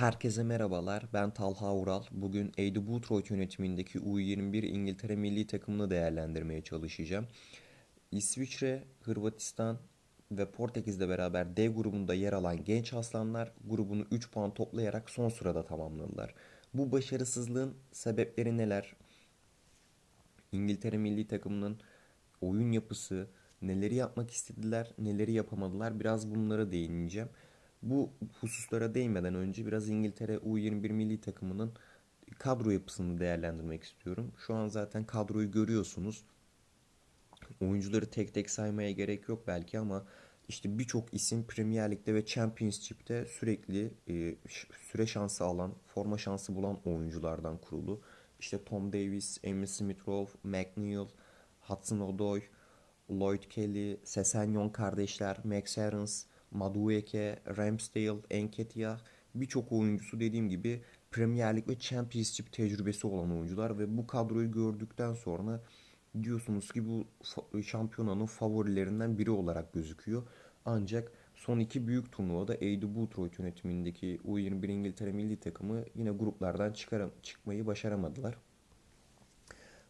Herkese merhabalar. Ben Talha Ural. Bugün Eddie Boothroyd yönetimindeki U21 İngiltere milli takımını değerlendirmeye çalışacağım. İsviçre, Hırvatistan ve Portekiz'le beraber D grubunda yer alan genç aslanlar grubunu 3 puan toplayarak son sırada tamamladılar. Bu başarısızlığın sebepleri neler? İngiltere milli takımının oyun yapısı, neleri yapmak istediler, neleri yapamadılar biraz bunlara değineceğim. Bu hususlara değinmeden önce biraz İngiltere U21 milli takımının kadro yapısını değerlendirmek istiyorum. Şu an zaten kadroyu görüyorsunuz. Oyuncuları tek tek saymaya gerek yok belki ama işte birçok isim Premier Lig'de ve Championship'te sürekli e, süre şansı alan, forma şansı bulan oyunculardan kurulu. İşte Tom Davis, Emil Smith-Rowe, McNeil, Hudson-Odoi, Lloyd Kelly, Sessegnon kardeşler, Max Aarons, Madueke, Ramsdale, Enketia birçok oyuncusu dediğim gibi Premier Lig ve Championship tecrübesi olan oyuncular ve bu kadroyu gördükten sonra diyorsunuz ki bu şampiyonanın favorilerinden biri olarak gözüküyor. Ancak son iki büyük turnuvada Eddie Boothroyd yönetimindeki U21 İngiltere milli takımı yine gruplardan çıkar çıkmayı başaramadılar.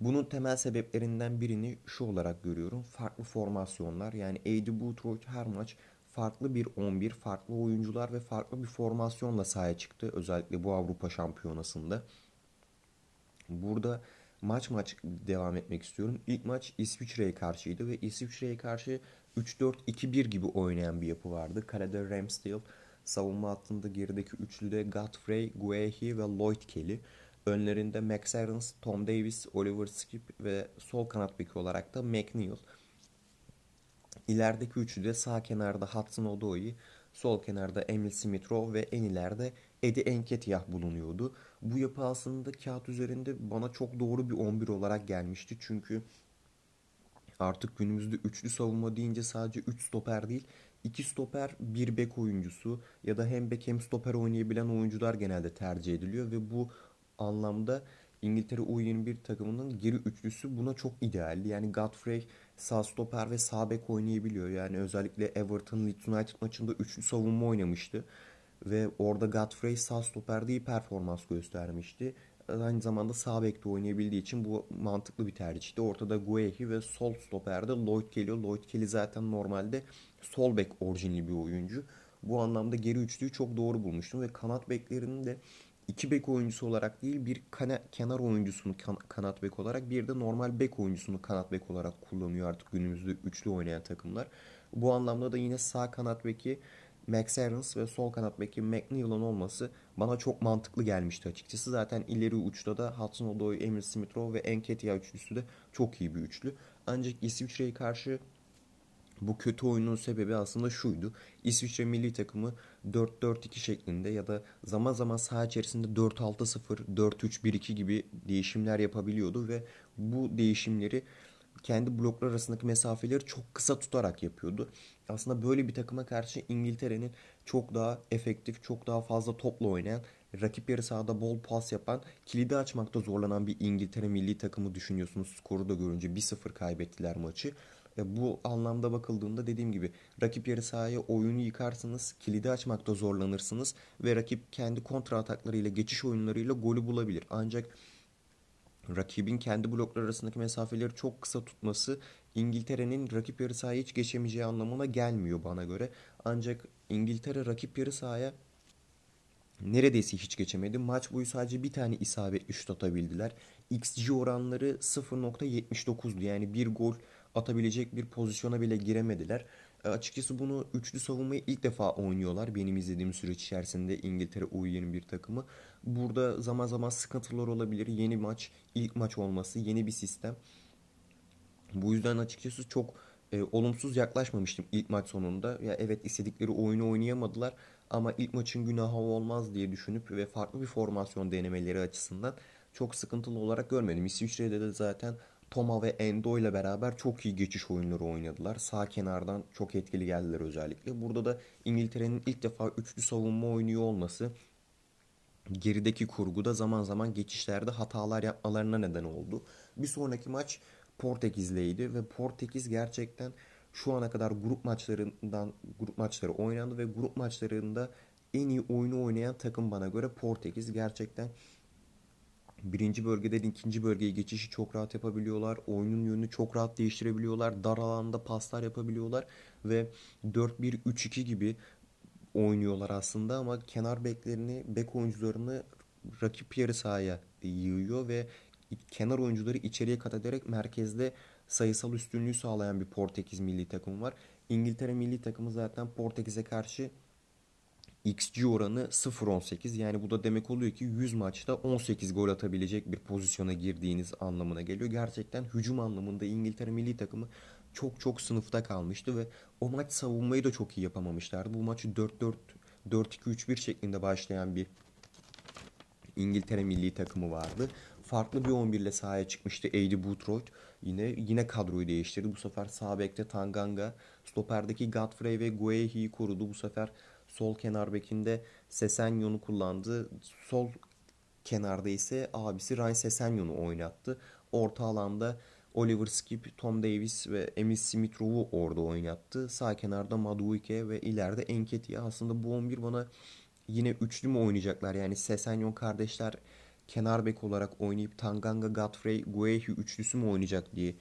Bunun temel sebeplerinden birini şu olarak görüyorum. Farklı formasyonlar. Yani Eddie Boothroyd her maç farklı bir 11, farklı oyuncular ve farklı bir formasyonla sahaya çıktı. Özellikle bu Avrupa Şampiyonası'nda. Burada maç maç devam etmek istiyorum. İlk maç İsviçre'ye karşıydı ve İsviçre'ye karşı 3-4-2-1 gibi oynayan bir yapı vardı. Kalede Ramsdale, savunma hattında gerideki üçlüde Godfrey, Guehi ve Lloyd Kelly. Önlerinde Max Aarons, Tom Davis, Oliver Skip ve sol kanat beki olarak da McNeil. İlerideki üçlü de sağ kenarda Hudson Odoi, sol kenarda Emil Smith-Rowe ve en ileride Eddie Nketiah bulunuyordu. Bu yapı aslında kağıt üzerinde bana çok doğru bir 11 olarak gelmişti. Çünkü artık günümüzde üçlü savunma deyince sadece 3 stoper değil, 2 stoper, bir bek oyuncusu ya da hem bek hem stoper oynayabilen oyuncular genelde tercih ediliyor ve bu anlamda İngiltere U21 takımının geri üçlüsü buna çok idealdi. Yani Godfrey sağ stoper ve sağ bek oynayabiliyor. Yani özellikle Everton Leeds United maçında üçlü savunma oynamıştı. Ve orada Godfrey sağ stoperde iyi performans göstermişti. Aynı zamanda sağ bekte oynayabildiği için bu mantıklı bir tercihti. Ortada Guehi ve sol stoperde Lloyd geliyor. Lloyd Kelly zaten normalde sol bek orijinli bir oyuncu. Bu anlamda geri üçlüyü çok doğru bulmuştum ve kanat beklerinin de iki bek oyuncusu olarak değil bir kana, kenar oyuncusunu kan, kanat bek olarak bir de normal bek oyuncusunu kanat bek olarak kullanıyor artık günümüzde üçlü oynayan takımlar. Bu anlamda da yine sağ kanat beki Max Aarons ve sol kanat beki McNeil'ın olması bana çok mantıklı gelmişti açıkçası. Zaten ileri uçta da Hudson Odoi, Emil Smith-Rowe ve Enketia üçlüsü de çok iyi bir üçlü. Ancak İsviçre'ye karşı bu kötü oyunun sebebi aslında şuydu. İsviçre milli takımı 4-4-2 şeklinde ya da zaman zaman saha içerisinde 4-6-0, 4-3-1-2 gibi değişimler yapabiliyordu ve bu değişimleri kendi bloklar arasındaki mesafeleri çok kısa tutarak yapıyordu. Aslında böyle bir takıma karşı İngiltere'nin çok daha efektif, çok daha fazla topla oynayan, rakip yarı sahada bol pas yapan, kilidi açmakta zorlanan bir İngiltere milli takımı düşünüyorsunuz. Skoru da görünce 1-0 kaybettiler maçı. E, bu anlamda bakıldığında dediğim gibi rakip yarı sahaya oyunu yıkarsınız, kilidi açmakta zorlanırsınız ve rakip kendi kontra ataklarıyla, geçiş oyunlarıyla golü bulabilir. Ancak rakibin kendi bloklar arasındaki mesafeleri çok kısa tutması İngiltere'nin rakip yarı sahaya hiç geçemeyeceği anlamına gelmiyor bana göre. Ancak İngiltere rakip yarı sahaya neredeyse hiç geçemedi. Maç boyu sadece bir tane isabetli şut atabildiler. XG oranları 0.79'du. Yani bir gol atabilecek bir pozisyona bile giremediler. E, açıkçası bunu üçlü savunmayı ilk defa oynuyorlar. Benim izlediğim süreç içerisinde İngiltere U21 takımı. Burada zaman zaman sıkıntılar olabilir. Yeni maç, ilk maç olması, yeni bir sistem. Bu yüzden açıkçası çok e, olumsuz yaklaşmamıştım ilk maç sonunda. Ya evet istedikleri oyunu oynayamadılar ama ilk maçın günahı olmaz diye düşünüp ve farklı bir formasyon denemeleri açısından çok sıkıntılı olarak görmedim. İsviçre'de de zaten Toma ve Endo ile beraber çok iyi geçiş oyunları oynadılar. Sağ kenardan çok etkili geldiler özellikle. Burada da İngiltere'nin ilk defa üçlü savunma oynuyor olması gerideki kurguda zaman zaman geçişlerde hatalar yapmalarına neden oldu. Bir sonraki maç Portekiz'leydi ve Portekiz gerçekten şu ana kadar grup maçlarından grup maçları oynandı ve grup maçlarında en iyi oyunu oynayan takım bana göre Portekiz. Gerçekten birinci bölgeden ikinci bölgeye geçişi çok rahat yapabiliyorlar. Oyunun yönünü çok rahat değiştirebiliyorlar. Dar alanda paslar yapabiliyorlar ve 4-1-3-2 gibi oynuyorlar aslında ama kenar beklerini, bek oyuncularını rakip yarı sahaya yığıyor ve kenar oyuncuları içeriye kat ederek merkezde sayısal üstünlüğü sağlayan bir Portekiz milli takımı var. İngiltere milli takımı zaten Portekiz'e karşı XG oranı 0.18 yani bu da demek oluyor ki 100 maçta 18 gol atabilecek bir pozisyona girdiğiniz anlamına geliyor. Gerçekten hücum anlamında İngiltere milli takımı çok çok sınıfta kalmıştı ve o maç savunmayı da çok iyi yapamamışlardı. Bu maçı 4-4 4-2-3-1 şeklinde başlayan bir İngiltere milli takımı vardı. Farklı bir 11 ile sahaya çıkmıştı Aidy Boothroyd. Yine yine kadroyu değiştirdi. Bu sefer sağ bekte Tanganga, stoperdeki Godfrey ve Guehi'yi korudu. Bu sefer sol kenar bekinde Sesenyon'u kullandı. Sol kenarda ise abisi Ryan Sesenyon'u oynattı. Orta alanda Oliver Skip, Tom Davis ve Emil Smith Rowe'u orada oynattı. Sağ kenarda Maduike ve ileride Enketia. Aslında bu 11 bana yine üçlü mü oynayacaklar? Yani Sesenyon kardeşler kenar bek olarak oynayıp Tanganga, Godfrey, Guehi üçlüsü mü oynayacak diye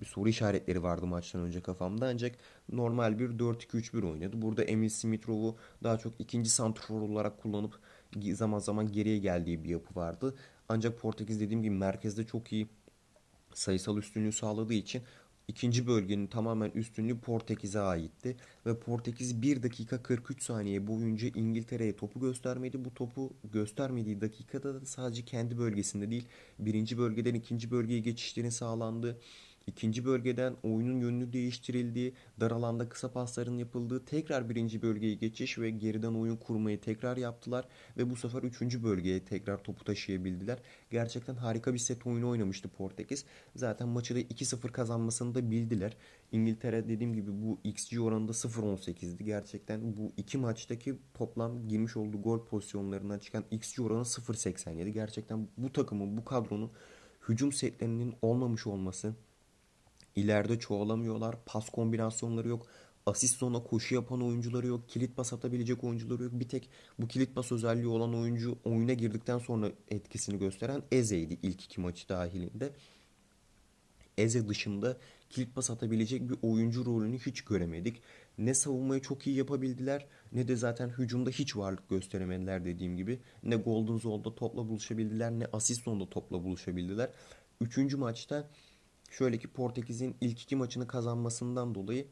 bir soru işaretleri vardı maçtan önce kafamda. Ancak normal bir 4-2-3-1 oynadı. Burada Emil Smith Rowe'u daha çok ikinci santrfor olarak kullanıp zaman zaman geriye geldiği bir yapı vardı. Ancak Portekiz dediğim gibi merkezde çok iyi sayısal üstünlüğü sağladığı için ikinci bölgenin tamamen üstünlüğü Portekiz'e aitti. Ve Portekiz 1 dakika 43 saniye boyunca İngiltere'ye topu göstermedi. Bu topu göstermediği dakikada da sadece kendi bölgesinde değil birinci bölgeden ikinci bölgeye geçişlerin sağlandığı İkinci bölgeden oyunun yönünü değiştirildiği, dar alanda kısa pasların yapıldığı tekrar birinci bölgeye geçiş ve geriden oyun kurmayı tekrar yaptılar ve bu sefer üçüncü bölgeye tekrar topu taşıyabildiler. Gerçekten harika bir set oyunu oynamıştı Portekiz. Zaten maçı da 2-0 kazanmasını da bildiler. İngiltere dediğim gibi bu XG oranında 0.18'di. Gerçekten bu iki maçtaki toplam girmiş olduğu gol pozisyonlarından çıkan XG oranı 0.87. Gerçekten bu takımın, bu kadronun hücum setlerinin olmamış olması İleride çoğalamıyorlar. Pas kombinasyonları yok. Asist sonra koşu yapan oyuncuları yok. Kilit pas atabilecek oyuncuları yok. Bir tek bu kilit pas özelliği olan oyuncu oyuna girdikten sonra etkisini gösteren Eze'ydi ilk iki maçı dahilinde. Eze dışında kilit pas atabilecek bir oyuncu rolünü hiç göremedik. Ne savunmayı çok iyi yapabildiler ne de zaten hücumda hiç varlık gösteremediler dediğim gibi. Ne Golden Zone'da topla buluşabildiler ne asist zonda topla buluşabildiler. Üçüncü maçta Şöyle ki Portekiz'in ilk iki maçını kazanmasından dolayı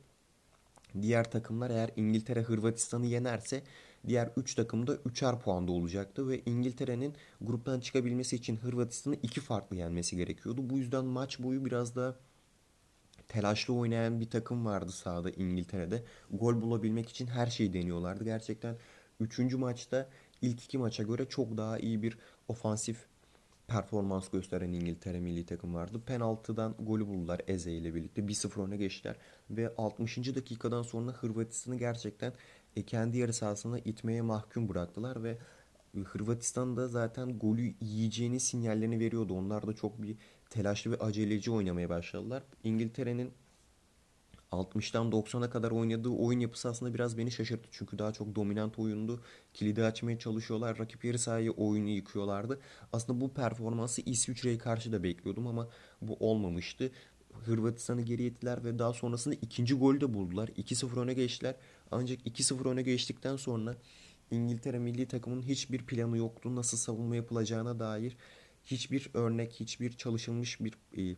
diğer takımlar eğer İngiltere Hırvatistan'ı yenerse diğer 3 takım da 3'er puanda olacaktı ve İngiltere'nin gruptan çıkabilmesi için Hırvatistan'ı iki farklı yenmesi gerekiyordu. Bu yüzden maç boyu biraz da telaşlı oynayan bir takım vardı sahada İngiltere'de. Gol bulabilmek için her şeyi deniyorlardı. Gerçekten 3. maçta ilk iki maça göre çok daha iyi bir ofansif performans gösteren İngiltere milli takım vardı. Penaltıdan golü buldular Eze ile birlikte. 1-0 öne geçtiler. Ve 60. dakikadan sonra Hırvatistan'ı gerçekten e, kendi yarı sahasına itmeye mahkum bıraktılar ve Hırvatistan da zaten golü yiyeceğini sinyallerini veriyordu. Onlar da çok bir telaşlı ve aceleci oynamaya başladılar. İngiltere'nin 60'tan 90'a kadar oynadığı oyun yapısı aslında biraz beni şaşırttı. Çünkü daha çok dominant oyundu. Kilidi açmaya çalışıyorlar. Rakip yarı sahaya oyunu yıkıyorlardı. Aslında bu performansı İsviçre'ye karşı da bekliyordum ama bu olmamıştı. Hırvatistan'ı geri ettiler ve daha sonrasında ikinci golü de buldular. 2-0 öne geçtiler. Ancak 2-0 öne geçtikten sonra İngiltere milli takımının hiçbir planı yoktu. Nasıl savunma yapılacağına dair hiçbir örnek, hiçbir çalışılmış bir e,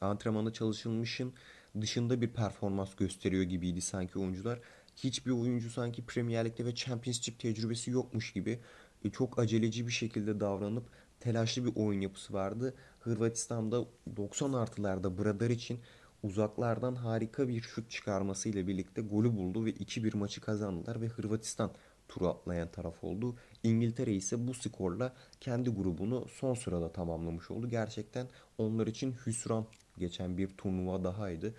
antrenmanda çalışılmışın dışında bir performans gösteriyor gibiydi sanki oyuncular. Hiçbir oyuncu sanki Premier Lig'de ve Championship tecrübesi yokmuş gibi e, çok aceleci bir şekilde davranıp telaşlı bir oyun yapısı vardı. Hırvatistan'da 90 artılarda Bradar için uzaklardan harika bir şut çıkarmasıyla birlikte golü buldu ve 2-1 maçı kazandılar ve Hırvatistan turu atlayan taraf oldu. İngiltere ise bu skorla kendi grubunu son sırada tamamlamış oldu. Gerçekten onlar için hüsran geçen bir turnuva dahaydı.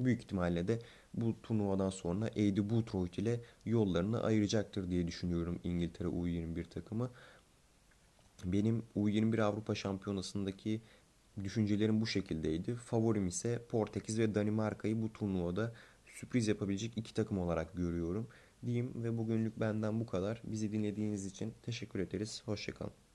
Büyük ihtimalle de bu turnuvadan sonra Aidy Boothroyd ile yollarını ayıracaktır diye düşünüyorum İngiltere U21 takımı. Benim U21 Avrupa Şampiyonası'ndaki düşüncelerim bu şekildeydi. Favorim ise Portekiz ve Danimarka'yı bu turnuvada sürpriz yapabilecek iki takım olarak görüyorum. Diyeyim ve bugünlük benden bu kadar. Bizi dinlediğiniz için teşekkür ederiz. Hoşça kalın.